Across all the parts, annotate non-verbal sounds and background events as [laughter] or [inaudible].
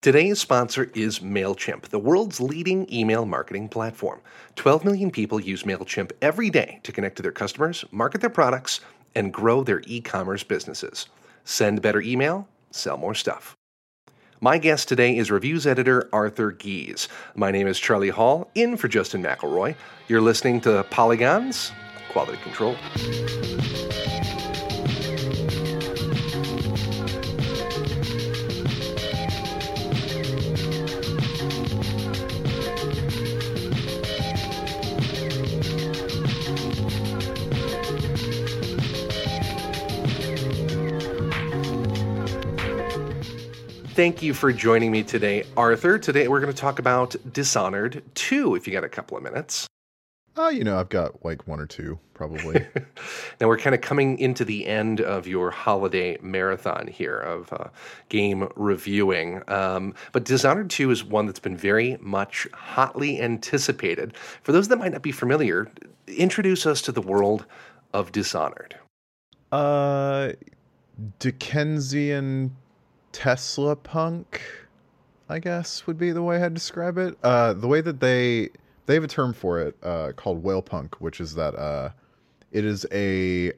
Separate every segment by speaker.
Speaker 1: Today's sponsor is MailChimp, the world's leading email marketing platform. 12 million people use MailChimp every day to connect to their customers, market their products, and grow their e commerce businesses. Send better email, sell more stuff. My guest today is reviews editor Arthur Gies. My name is Charlie Hall, in for Justin McElroy. You're listening to Polygons Quality Control. Thank you for joining me today, Arthur. Today we're going to talk about Dishonored 2, if you got a couple of minutes.
Speaker 2: Uh, you know, I've got like one or two, probably. [laughs]
Speaker 1: now we're kind of coming into the end of your holiday marathon here of uh, game reviewing. Um, but Dishonored 2 is one that's been very much hotly anticipated. For those that might not be familiar, introduce us to the world of Dishonored.
Speaker 2: Uh, Dickensian Tesla punk, I guess would be the way I'd describe it. Uh, the way that they they have a term for it uh, called whale punk, which is that uh, it is a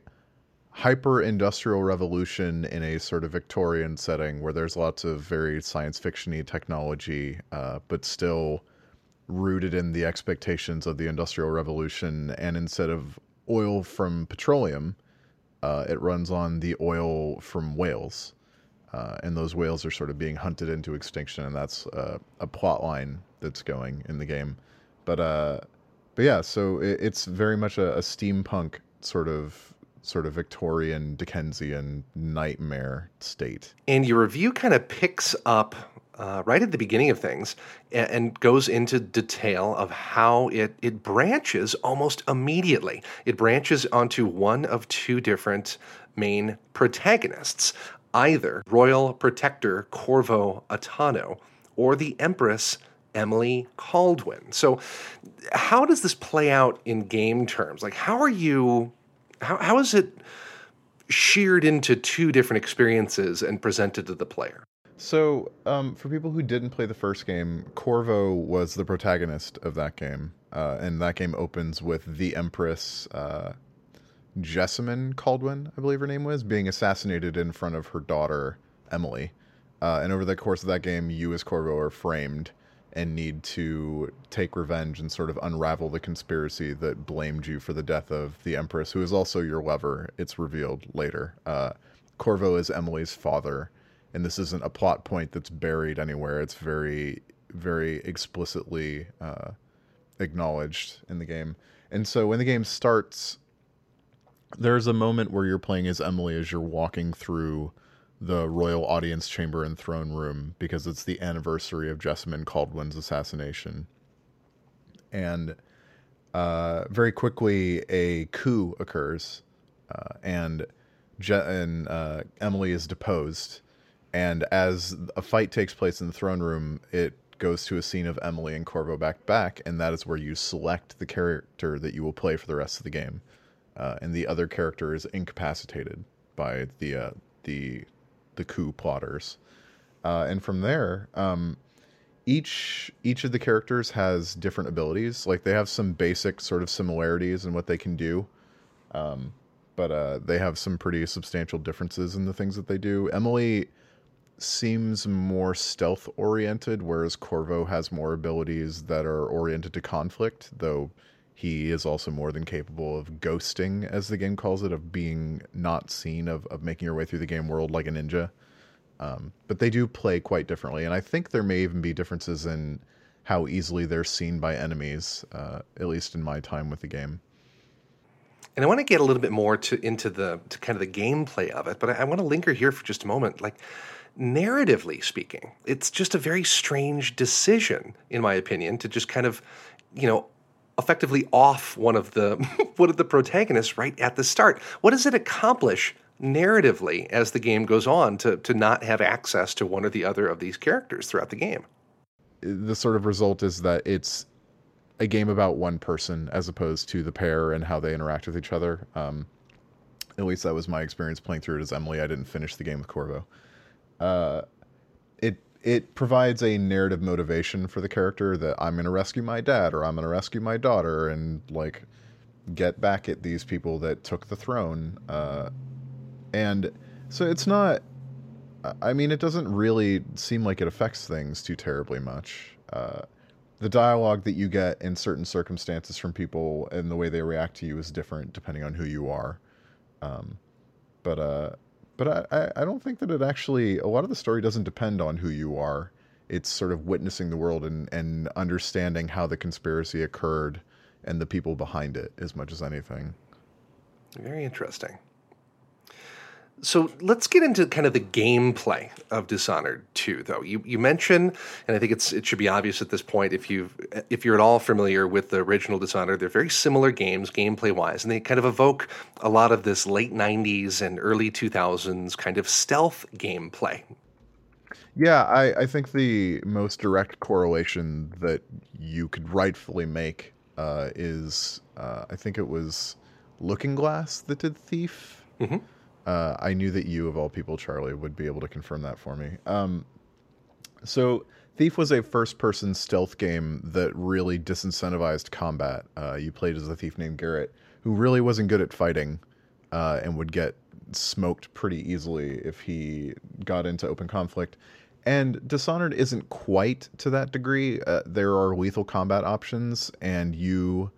Speaker 2: hyper industrial revolution in a sort of Victorian setting where there's lots of very science fictiony technology, uh, but still rooted in the expectations of the industrial revolution. And instead of oil from petroleum, uh, it runs on the oil from whales uh, and those whales are sort of being hunted into extinction, and that's uh, a plot line that's going in the game. But uh, but yeah, so it, it's very much a, a, steampunk sort of sort of Victorian Dickensian nightmare state.
Speaker 1: And your review kind of picks up uh, right at the beginning of things and, and, goes into detail of how it, it branches almost immediately. It branches onto one of two different main protagonists either Royal Protector Corvo Attano or the Empress Emily Kaldwin. So, how does this play out in game terms? Like, how are you, how, how is it sheared into two different experiences and presented to the player?
Speaker 2: So, um, for people who didn't play the first game, Corvo was the protagonist of that game. Uh, and that game opens with the Empress uh, Jessamine Kaldwin, I believe her name was, being assassinated in front of her daughter, Emily. Uh, and over the course of that game, you as Corvo are framed and need to take revenge and sort of unravel the conspiracy that blamed you for the death of the Empress, who is also your lover. It's revealed later. Uh, Corvo is Emily's father, and this isn't a plot point that's buried anywhere. It's very, very explicitly uh, acknowledged in the game. And so when the game starts, there's a moment where you're playing as Emily as you're walking through the royal audience chamber and throne room because it's the anniversary of Jessamine Kaldwin's assassination. And uh, very quickly, a coup occurs, uh, and, Je- and uh, Emily is deposed. And as a fight takes place in the throne room, it goes to a scene of Emily and Corvo back back, and that is where you select the character that you will play for the rest of the game uh, and the other character is incapacitated by the uh, the the coup plotters. Uh, and from there, um, each each of the characters has different abilities. Like they have some basic sort of similarities in what they can do, um, but uh, they have some pretty substantial differences in the things that they do. Emily seems more stealth oriented, whereas Corvo has more abilities that are oriented to conflict, though he is also more than capable of ghosting, as the game calls it, of being not seen, of, of making your way through the game world like a ninja. Um, but they do play quite differently, and I think there may even be differences in how easily they're seen by enemies, uh, at least in my time with the game.
Speaker 1: And I want to get a little bit more to into the to kind of the gameplay of it, but I, I want to linger here for just a moment. Like narratively speaking, it's just a very strange decision, in my opinion, to just kind of, you know, effectively off one of the [laughs] one of the protagonists right at the start. What does it accomplish narratively as the game goes on to to not have access to one or the other of these characters throughout the game?
Speaker 2: The sort of result is that it's a game about one person as opposed to the pair and how they interact with each other. Um, at least that was my experience playing through it as Emily. I didn't finish the game with Corvo. Uh, it provides a narrative motivation for the character that I'm going to rescue my dad or I'm going to rescue my daughter and like get back at these people that took the throne. Uh, and so it's not. I mean, it doesn't really seem like it affects things too terribly much. Uh, the dialogue that you get in certain circumstances from people and the way they react to you is different depending on who you are. Um, but uh, but I, I don't think that it actually a lot of the story doesn't depend on who you are. It's sort of witnessing the world and, and understanding how the conspiracy occurred and the people behind it as much as anything.
Speaker 1: Very interesting. So let's get into kind of the gameplay of Dishonored 2, though. You you mentioned, and I think it's it should be obvious at this point if you if you're at all familiar with the original Dishonored, they're very similar games gameplay wise, and they kind of evoke a lot of this late '90s and early 2000s kind of stealth gameplay.
Speaker 2: Yeah, I, I think the most direct correlation that you could rightfully make uh, is uh, I think it was Looking Glass that did Thief. Mm-hmm uh, I knew that you, of all people, Charlie, would be able to confirm that for me. Um, so, Thief was a first person stealth game that really disincentivized combat. Uh, you played as a thief named Garrett, who really wasn't good at fighting uh, and would get smoked pretty easily if he got into open conflict. And Dishonored isn't quite to that degree. Uh, there are lethal combat options, and you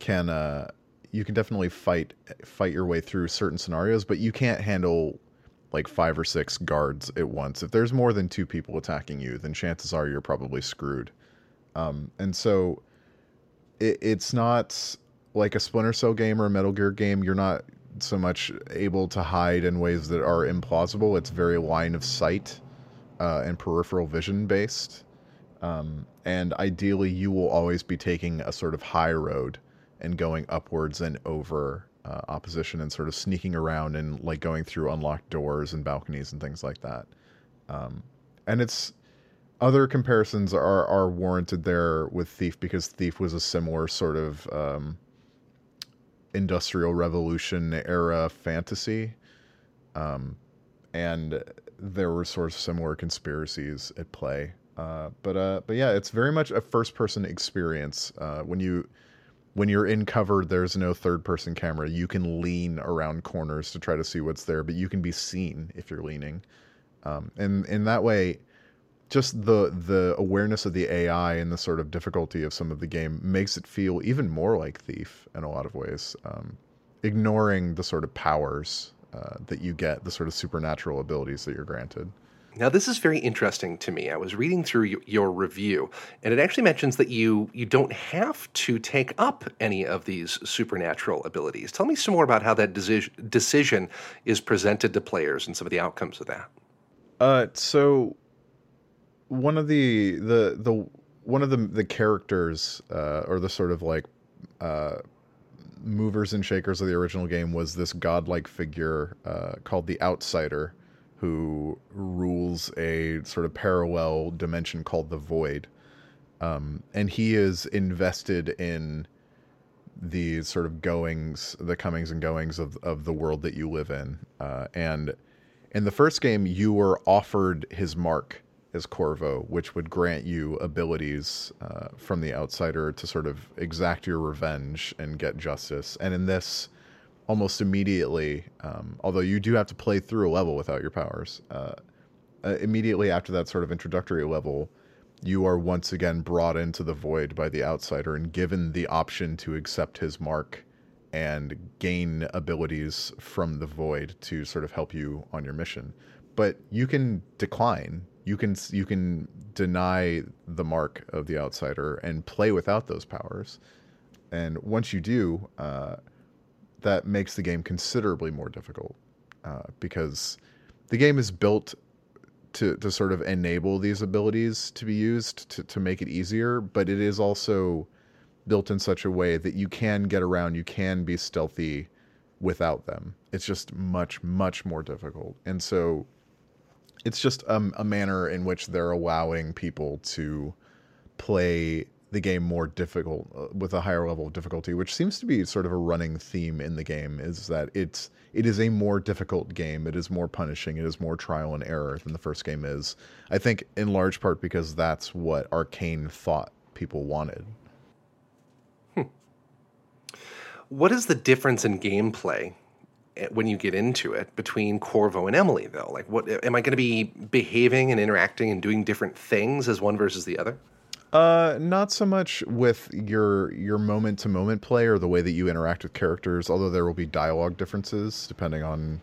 Speaker 2: can uh, you can definitely fight fight your way through certain scenarios, but you can't handle like five or six guards at once. If there's more than two people attacking you, then chances are you're probably screwed. Um, and so it, it's not like a Splinter Cell game or a Metal Gear game. You're not so much able to hide in ways that are implausible. It's very line of sight uh, and peripheral vision based. Um, and ideally, you will always be taking a sort of high road and going upwards and over uh, opposition and sort of sneaking around and like going through unlocked doors and balconies and things like that. Um, and it's other comparisons are are warranted there with Thief because Thief was a similar sort of um, industrial revolution era fantasy, um, and there were sort of similar conspiracies at play. Uh, but uh, but yeah, it's very much a first person experience uh, when you when you're in cover, there's no third person camera. You can lean around corners to try to see what's there, but you can be seen if you're leaning. Um, and in that way, just the the awareness of the AI and the sort of difficulty of some of the game makes it feel even more like Thief in a lot of ways, um, ignoring the sort of powers uh, that you get, the sort of supernatural abilities that you're granted.
Speaker 1: Now, this is very interesting to me. I was reading through your review, and it actually mentions that you you don't have to take up any of these supernatural abilities. Tell me some more about how that decision decision is presented to players and some of the outcomes of that.
Speaker 2: Uh, so one of the the the one of the the characters uh, or the sort of like uh, movers and shakers of the original game was this godlike figure uh, called the Outsider who rules a sort of parallel dimension called the Void. Um, and he is invested in the sort of goings, the comings and goings of, of the world that you live in. Uh, and in the first game, you were offered his mark as Corvo, which would grant you abilities uh, from the outsider to sort of exact your revenge and get justice. And in this, almost immediately, um, although you do have to play through a level without your powers, uh, uh, immediately after that sort of introductory level, you are once again brought into the void by the outsider and given the option to accept his mark and gain abilities from the void to sort of help you on your mission. But you can decline. You can you can deny the mark of the outsider and play without those powers. And once you do, uh, that makes the game considerably more difficult uh, because the game is built to to sort of enable these abilities to be used to to make it easier, but it is also built in such a way that you can get around, you can be stealthy without them. It's just much much more difficult. And so it's just um, a manner in which they're allowing people to play the game more difficult uh, with a higher level of difficulty, which seems to be sort of a running theme in the game. Is that it's it is a more difficult game. It is more punishing. It is more trial and error than the first game is. I think in large part because that's what Arcane thought people wanted.
Speaker 1: Hmm. What is the difference in gameplay eh, when you get into it between Corvo and Emily though? Like what am I going to be behaving and interacting and doing different things as one versus the other?
Speaker 2: Uh, not so much with your your moment to moment play or the way that you interact with characters. Although there will be dialogue differences depending on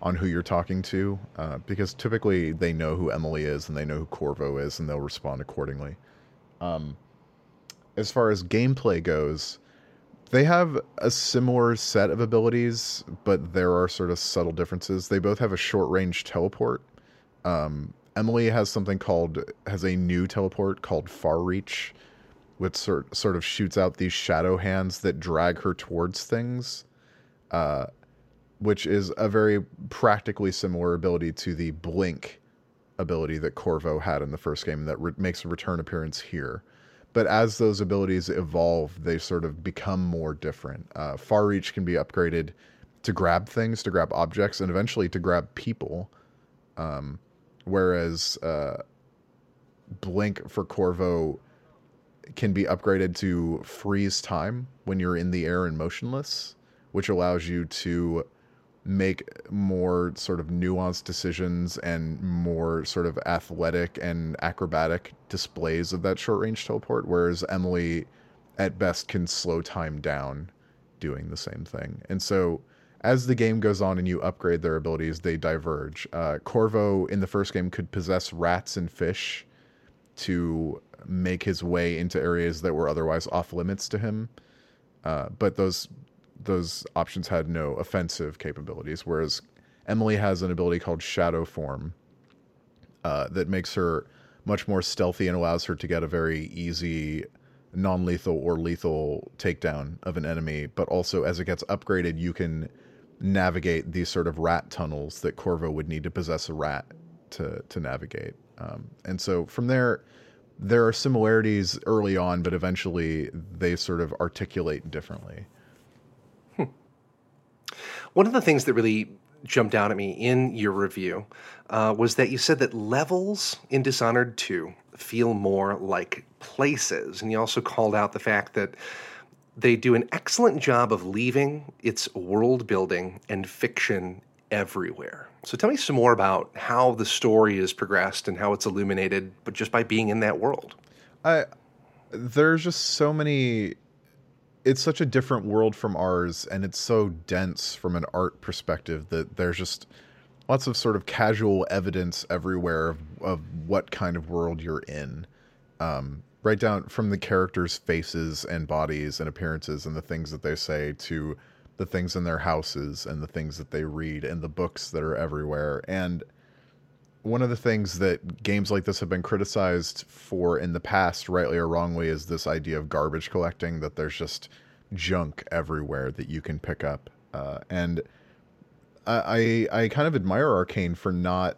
Speaker 2: on who you're talking to, uh, because typically they know who Emily is and they know who Corvo is, and they'll respond accordingly. Um, as far as gameplay goes, they have a similar set of abilities, but there are sort of subtle differences. They both have a short range teleport. Um, Emily has something called has a new teleport called Far Reach, which sort sort of shoots out these shadow hands that drag her towards things, uh, which is a very practically similar ability to the Blink ability that Corvo had in the first game that re- makes a return appearance here. But as those abilities evolve, they sort of become more different. Uh, Far Reach can be upgraded to grab things, to grab objects, and eventually to grab people. Um, whereas uh, Blink for Corvo can be upgraded to freeze time when you're in the air and motionless, which allows you to make more sort of nuanced decisions and more sort of athletic and acrobatic displays of that short range teleport, whereas Emily at best can slow time down doing the same thing. And so as the game goes on and you upgrade their abilities, they diverge. Uh, Corvo in the first game could possess rats and fish to make his way into areas that were otherwise off limits to him, uh, but those those options had no offensive capabilities. Whereas Emily has an ability called Shadow Form uh, that makes her much more stealthy and allows her to get a very easy non-lethal or lethal takedown of an enemy but also as it gets upgraded you can navigate these sort of rat tunnels that Corvo would need to possess a rat to to navigate. Um, and so from there, there are similarities early on, but eventually they sort of articulate differently.
Speaker 1: Hmm. One of the things that really jumped out at me in your review uh, was that you said that levels in Dishonored 2 feel more like places. And you also called out the fact that they do an excellent job of leaving its world building and fiction everywhere. So tell me some more about how the story is progressed and how it's illuminated, but just by being in that world.
Speaker 2: I there's just so many it's such a different world from ours and it's so dense from an art perspective that there's just lots of sort of casual evidence everywhere of, of what kind of world you're in. Um, right down from the characters' faces and bodies and appearances and the things that they say to the things in their houses and the things that they read and the books that are everywhere. And one of the things that games like this have been criticized for in the past, rightly or wrongly, is this idea of garbage collecting, that there's just junk everywhere that you can pick up. Uh, and I, I kind of admire Arcane for not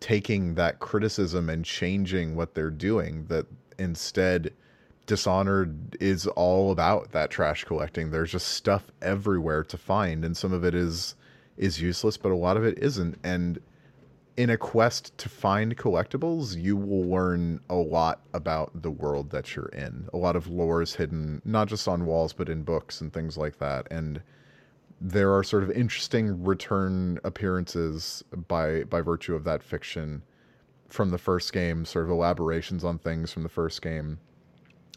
Speaker 2: taking that criticism and changing what they're doing. That instead dishonored is all about that trash collecting. There's just stuff everywhere to find and some of it is is useless but a lot of it isn't. And in a quest to find collectibles you will learn a lot about the world that you're in. A lot of lore is hidden not just on walls but in books and things like that. And there are sort of interesting return appearances by by virtue of that fiction from the first game, sort of elaborations on things from the first game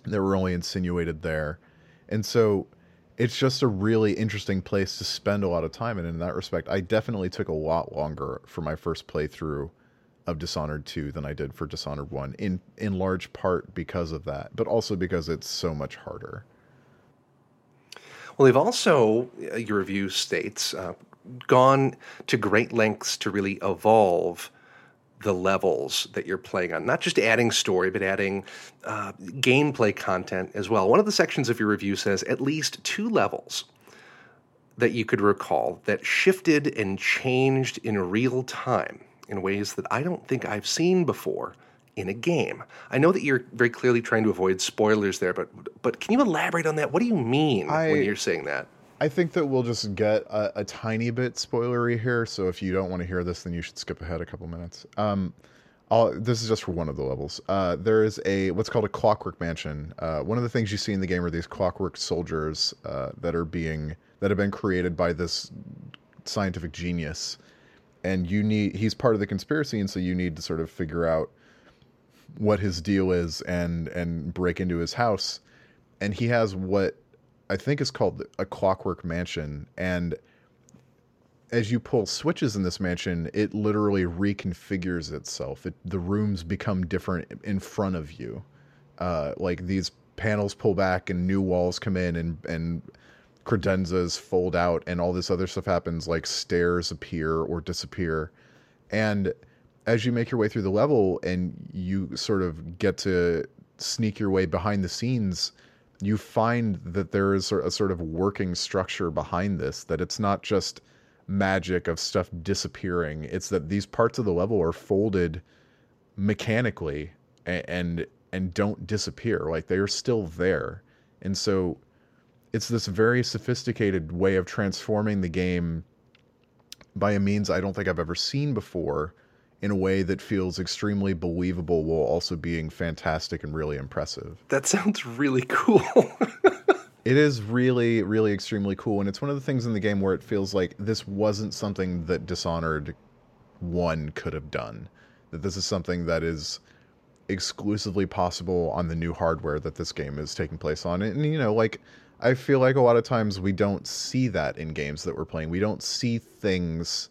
Speaker 2: that were only insinuated there. And so it's just a really interesting place to spend a lot of time. And in that respect, I definitely took a lot longer for my first playthrough of Dishonored 2 than I did for Dishonored 1, in, in large part because of that, but also because it's so much harder.
Speaker 1: Well, they've also, uh, your review states, uh, gone to great lengths to really evolve the levels that you're playing on, not just adding story, but adding uh, gameplay content as well. One of the sections of your review says at least two levels that you could recall that shifted and changed in real time in ways that I don't think I've seen before in a game. I know that you're very clearly trying to avoid spoilers there, but but can you elaborate on that? What do you mean
Speaker 2: I,
Speaker 1: when you're saying that?
Speaker 2: I think that we'll just get a, a, tiny bit spoilery here. So if you don't want to hear this, then you should skip ahead a couple minutes. Um, I'll, this is just for one of the levels. Uh, there is a what's called a clockwork mansion. Uh, one of the things you see in the game are these clockwork soldiers uh, that are being that have been created by this scientific genius, and you need he's part of the conspiracy, and so you need to sort of figure out what his deal is and and break into his house. And he has what I think it's called a clockwork mansion, and as you pull switches in this mansion, it literally reconfigures itself. It, the rooms become different in front of you. Uh, like these panels pull back and new walls come in and and credenzas fold out and all this other stuff happens like stairs appear or disappear and as you make your way through the level and you sort of get to sneak your way behind the scenes you find that there is a sort of working structure behind this that it's not just magic of stuff disappearing. It's that these parts of the level are folded mechanically and and, and don't disappear. Like they are still there. And so it's this very sophisticated way of transforming the game by a means I don't think I've ever seen before in a way that feels extremely believable while also being fantastic and really impressive.
Speaker 1: That sounds really cool. [laughs]
Speaker 2: It is really, really extremely cool, and it's one of the things in the game where it feels like this wasn't something that Dishonored One could have done. That this is something that is exclusively possible on the new hardware that this game is taking place on. And you know, like I feel like a lot of times we don't see that in games that we're playing. We don't see things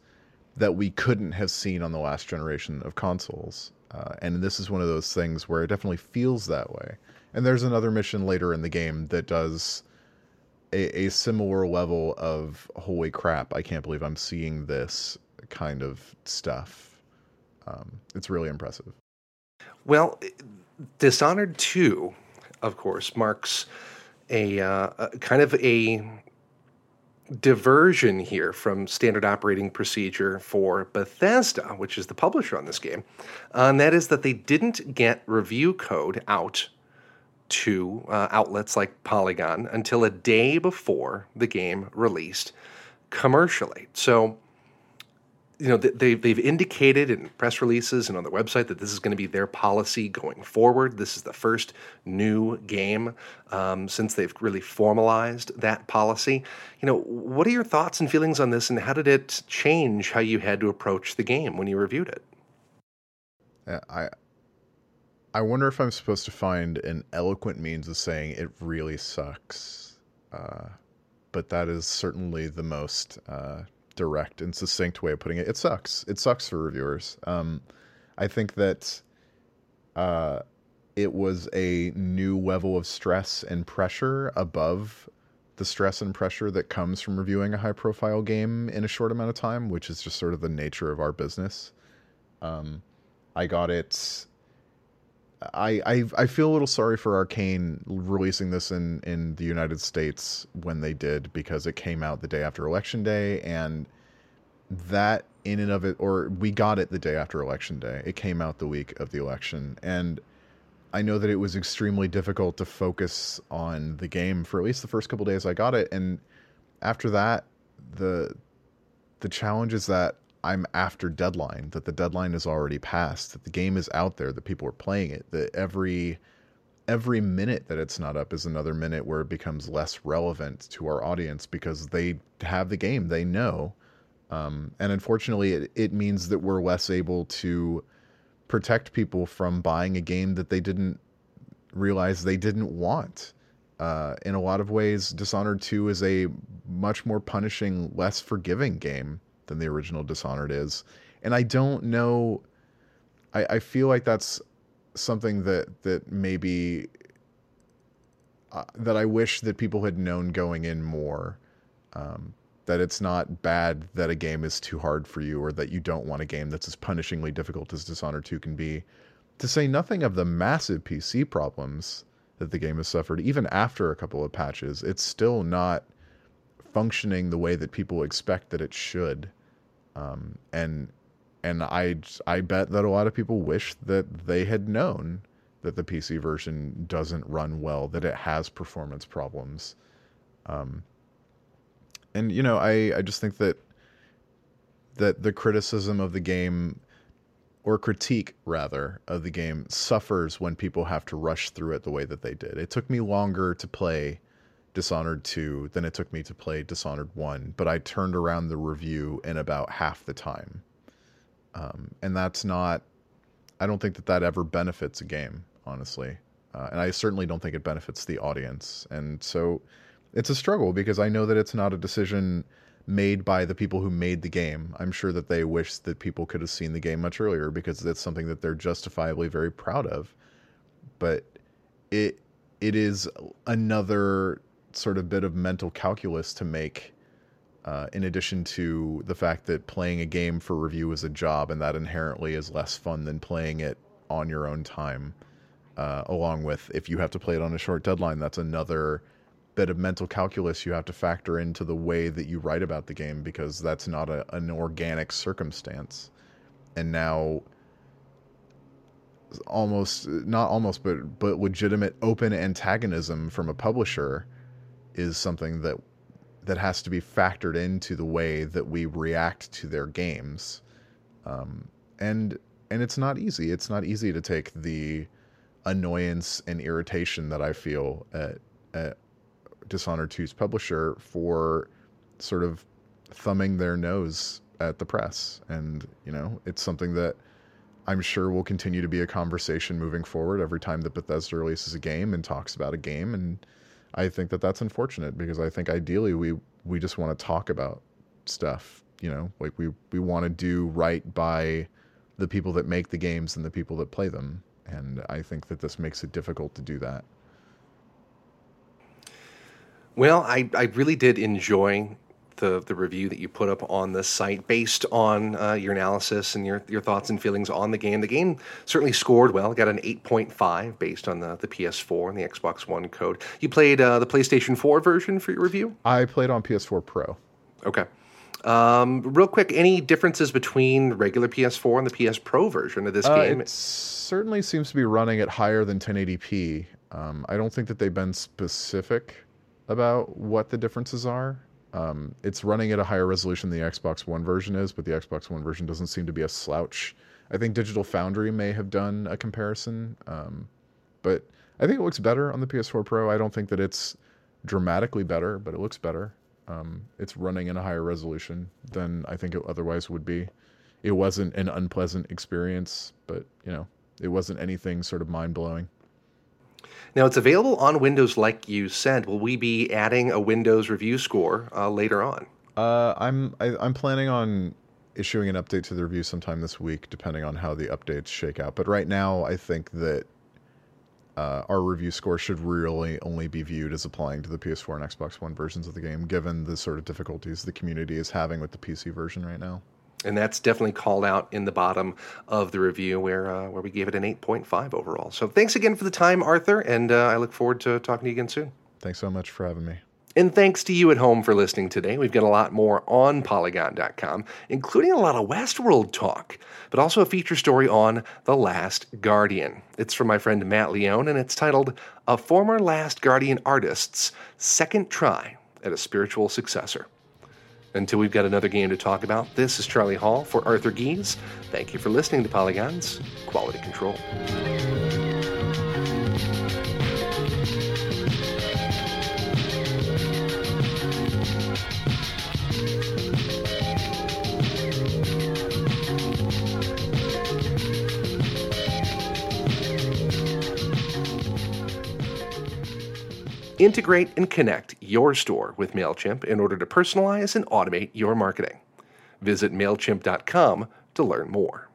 Speaker 2: that we couldn't have seen on the last generation of consoles. Uh, and this is one of those things where it definitely feels that way. And there's another mission later in the game that does a, a similar level of holy crap, I can't believe I'm seeing this kind of stuff. Um, it's really impressive.
Speaker 1: Well, Dishonored 2, of course, marks a, uh, a kind of a diversion here from standard operating procedure for Bethesda, which is the publisher on this game. Uh, and that is that they didn't get review code out to uh, outlets like Polygon until a day before the game released commercially. So, you know, they, they've indicated in press releases and on their website that this is going to be their policy going forward. This is the first new game um, since they've really formalized that policy. You know, what are your thoughts and feelings on this, and how did it change how you had to approach the game when you reviewed it?
Speaker 2: Yeah, I I wonder if I'm supposed to find an eloquent means of saying it really sucks. Uh, but that is certainly the most uh, direct and succinct way of putting it. It sucks. It sucks for reviewers. Um, I think that uh, it was a new level of stress and pressure above the stress and pressure that comes from reviewing a high profile game in a short amount of time, which is just sort of the nature of our business. Um, I got it I, I I feel a little sorry for Arcane releasing this in in the United States when they did because it came out the day after election day and that in and of it or we got it the day after election day. It came out the week of the election and I know that it was extremely difficult to focus on the game for at least the first couple days I got it and after that the the challenge is that I'm after deadline, that the deadline is already passed, that the game is out there, that people are playing it, that every every minute that it's not up is another minute where it becomes less relevant to our audience because they have the game, they know. Um, and unfortunately, it, it means that we're less able to protect people from buying a game that they didn't realize they didn't want. Uh, in a lot of ways, Dishonored 2 is a much more punishing, less forgiving game than the original Dishonored is. And I don't know. I, I feel like that's something that that maybe uh, that I wish that people had known going in more. Um, that it's not bad that a game is too hard for you or that you don't want a game that's as punishingly difficult as Dishonored 2 can be. To say nothing of the massive PC problems that the game has suffered, even after a couple of patches, it's still not functioning the way that people expect that it should. Um, and and I I bet that a lot of people wish that they had known that the PC version doesn't run well, that it has performance problems. Um, and you know, I I just think that that the criticism of the game or critique rather of the game suffers when people have to rush through it the way that they did. It took me longer to play Dishonored 2 than it took me to play Dishonored 1, but I turned around the review in about half the time. Um, and that's not, I don't think that that ever benefits a game, honestly. Uh, and I certainly don't think it benefits the audience. And so it's a struggle because I know that it's not a decision made by the people who made the game. I'm sure that they wish that people could have seen the game much earlier because it's something that they're justifiably very proud of. But it it is another sort of bit of mental calculus to make uh, in addition to the fact that playing a game for review is a job and that inherently is less fun than playing it on your own time uh, along with if you have to play it on a short deadline that's another bit of mental calculus you have to factor into the way that you write about the game because that's not a, an organic circumstance. And now almost not almost but but legitimate open antagonism from a publisher is something that that has to be factored into the way that we react to their games. Um, and and it's not easy. It's not easy to take the annoyance and irritation that I feel at, at Dishonored 2's publisher for sort of thumbing their nose at the press. And, you know, it's something that I'm sure will continue to be a conversation moving forward every time that Bethesda releases a game and talks about a game. And I think that that's unfortunate because I think ideally we, we just want to talk about stuff, you know, like we, we want to do right by the people that make the games and the people that play them. And I think that this makes it difficult to do that.
Speaker 1: Well, I, I really did enjoy the, the review that you put up on the site based on uh, your analysis and your, your thoughts and feelings on the game. The game certainly scored well, got an 8.5 based on the, the PS4 and the Xbox One code. You played uh, the PlayStation 4 version for your review?
Speaker 2: I played on PS4 Pro.
Speaker 1: Okay. Um, real quick, any differences between regular PS4 and the PS Pro version of this
Speaker 2: uh,
Speaker 1: game?
Speaker 2: It certainly seems to be running at higher than 1080p. Um, I don't think that they've been specific about what the differences are. Um, it's running at a higher resolution than the Xbox One version is, but the Xbox One version doesn't seem to be a slouch. I think Digital Foundry may have done a comparison, um, but I think it looks better on the PS4 Pro. I don't think that it's dramatically better, but it looks better. Um, it's running in a higher resolution than I think it otherwise would be. It wasn't an unpleasant experience, but you know, it wasn't anything sort of mind blowing.
Speaker 1: Now it's available on Windows, like you said. Will we be adding a Windows review score uh, later on?
Speaker 2: Uh, I'm I, am i am planning on issuing an update to the review sometime this week, depending on how the updates shake out. But right now, I think that uh, our review score should really only be viewed as applying to the PS4 and Xbox One versions of the game, given the sort of difficulties the community is having with the PC version right now
Speaker 1: and that's definitely called out in the bottom of the review where uh, where we gave it an 8.5 overall. So thanks again for the time, Arthur, and uh, I look forward to talking to you again soon.
Speaker 2: Thanks so much for having me.
Speaker 1: And thanks to you at home for listening today. We've got a lot more on Polygon.com, including a lot of Westworld talk, but also a feature story on The Last Guardian. It's from my friend Matt Leone, and it's titled A Former Last Guardian Artist's Second Try at a Spiritual Successor. Until we've got another game to talk about, this is Charlie Hall for Arthur Gies. Thank you for listening to Polygon's Quality Control. Integrate and connect your store with MailChimp in order to personalize and automate your marketing. Visit MailChimp.com to learn more.